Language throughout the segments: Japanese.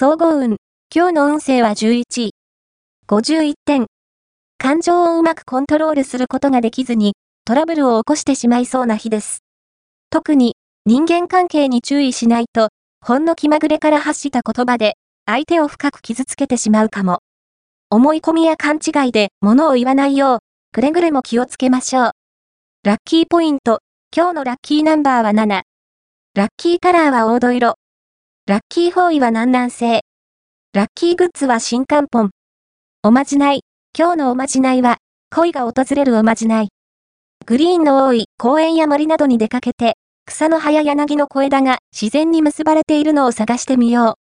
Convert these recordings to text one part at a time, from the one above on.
総合運。今日の運勢は11位。51点。感情をうまくコントロールすることができずに、トラブルを起こしてしまいそうな日です。特に、人間関係に注意しないと、ほんの気まぐれから発した言葉で、相手を深く傷つけてしまうかも。思い込みや勘違いで物を言わないよう、くれぐれも気をつけましょう。ラッキーポイント。今日のラッキーナンバーは7。ラッキーカラーは黄土色。ラッキー方位は南南西。ラッキーグッズは新漢本。おまじない。今日のおまじないは、恋が訪れるおまじない。グリーンの多い公園や森などに出かけて、草の葉や柳の小枝が自然に結ばれているのを探してみよう。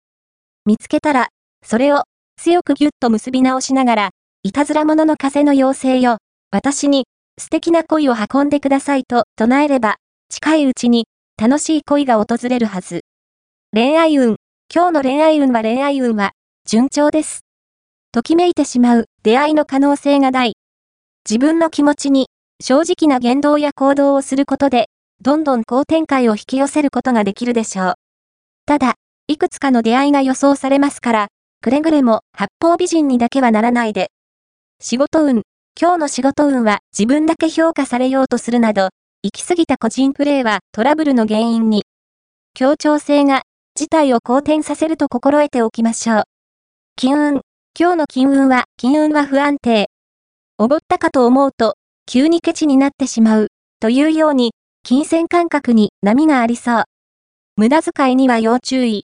見つけたら、それを強くぎゅっと結び直しながら、いたずら者の風の妖精よ、私に素敵な恋を運んでくださいと唱えれば、近いうちに楽しい恋が訪れるはず。恋愛運。今日の恋愛運は恋愛運は順調です。ときめいてしまう出会いの可能性が大。自分の気持ちに正直な言動や行動をすることでどんどん好展開を引き寄せることができるでしょう。ただ、いくつかの出会いが予想されますから、くれぐれも八方美人にだけはならないで。仕事運。今日の仕事運は自分だけ評価されようとするなど、行き過ぎた個人プレーはトラブルの原因に。協調性が事態を好転させると心得ておきましょう。金運。今日の金運は、金運は不安定。おごったかと思うと、急にケチになってしまう。というように、金銭感覚に波がありそう。無駄遣いには要注意。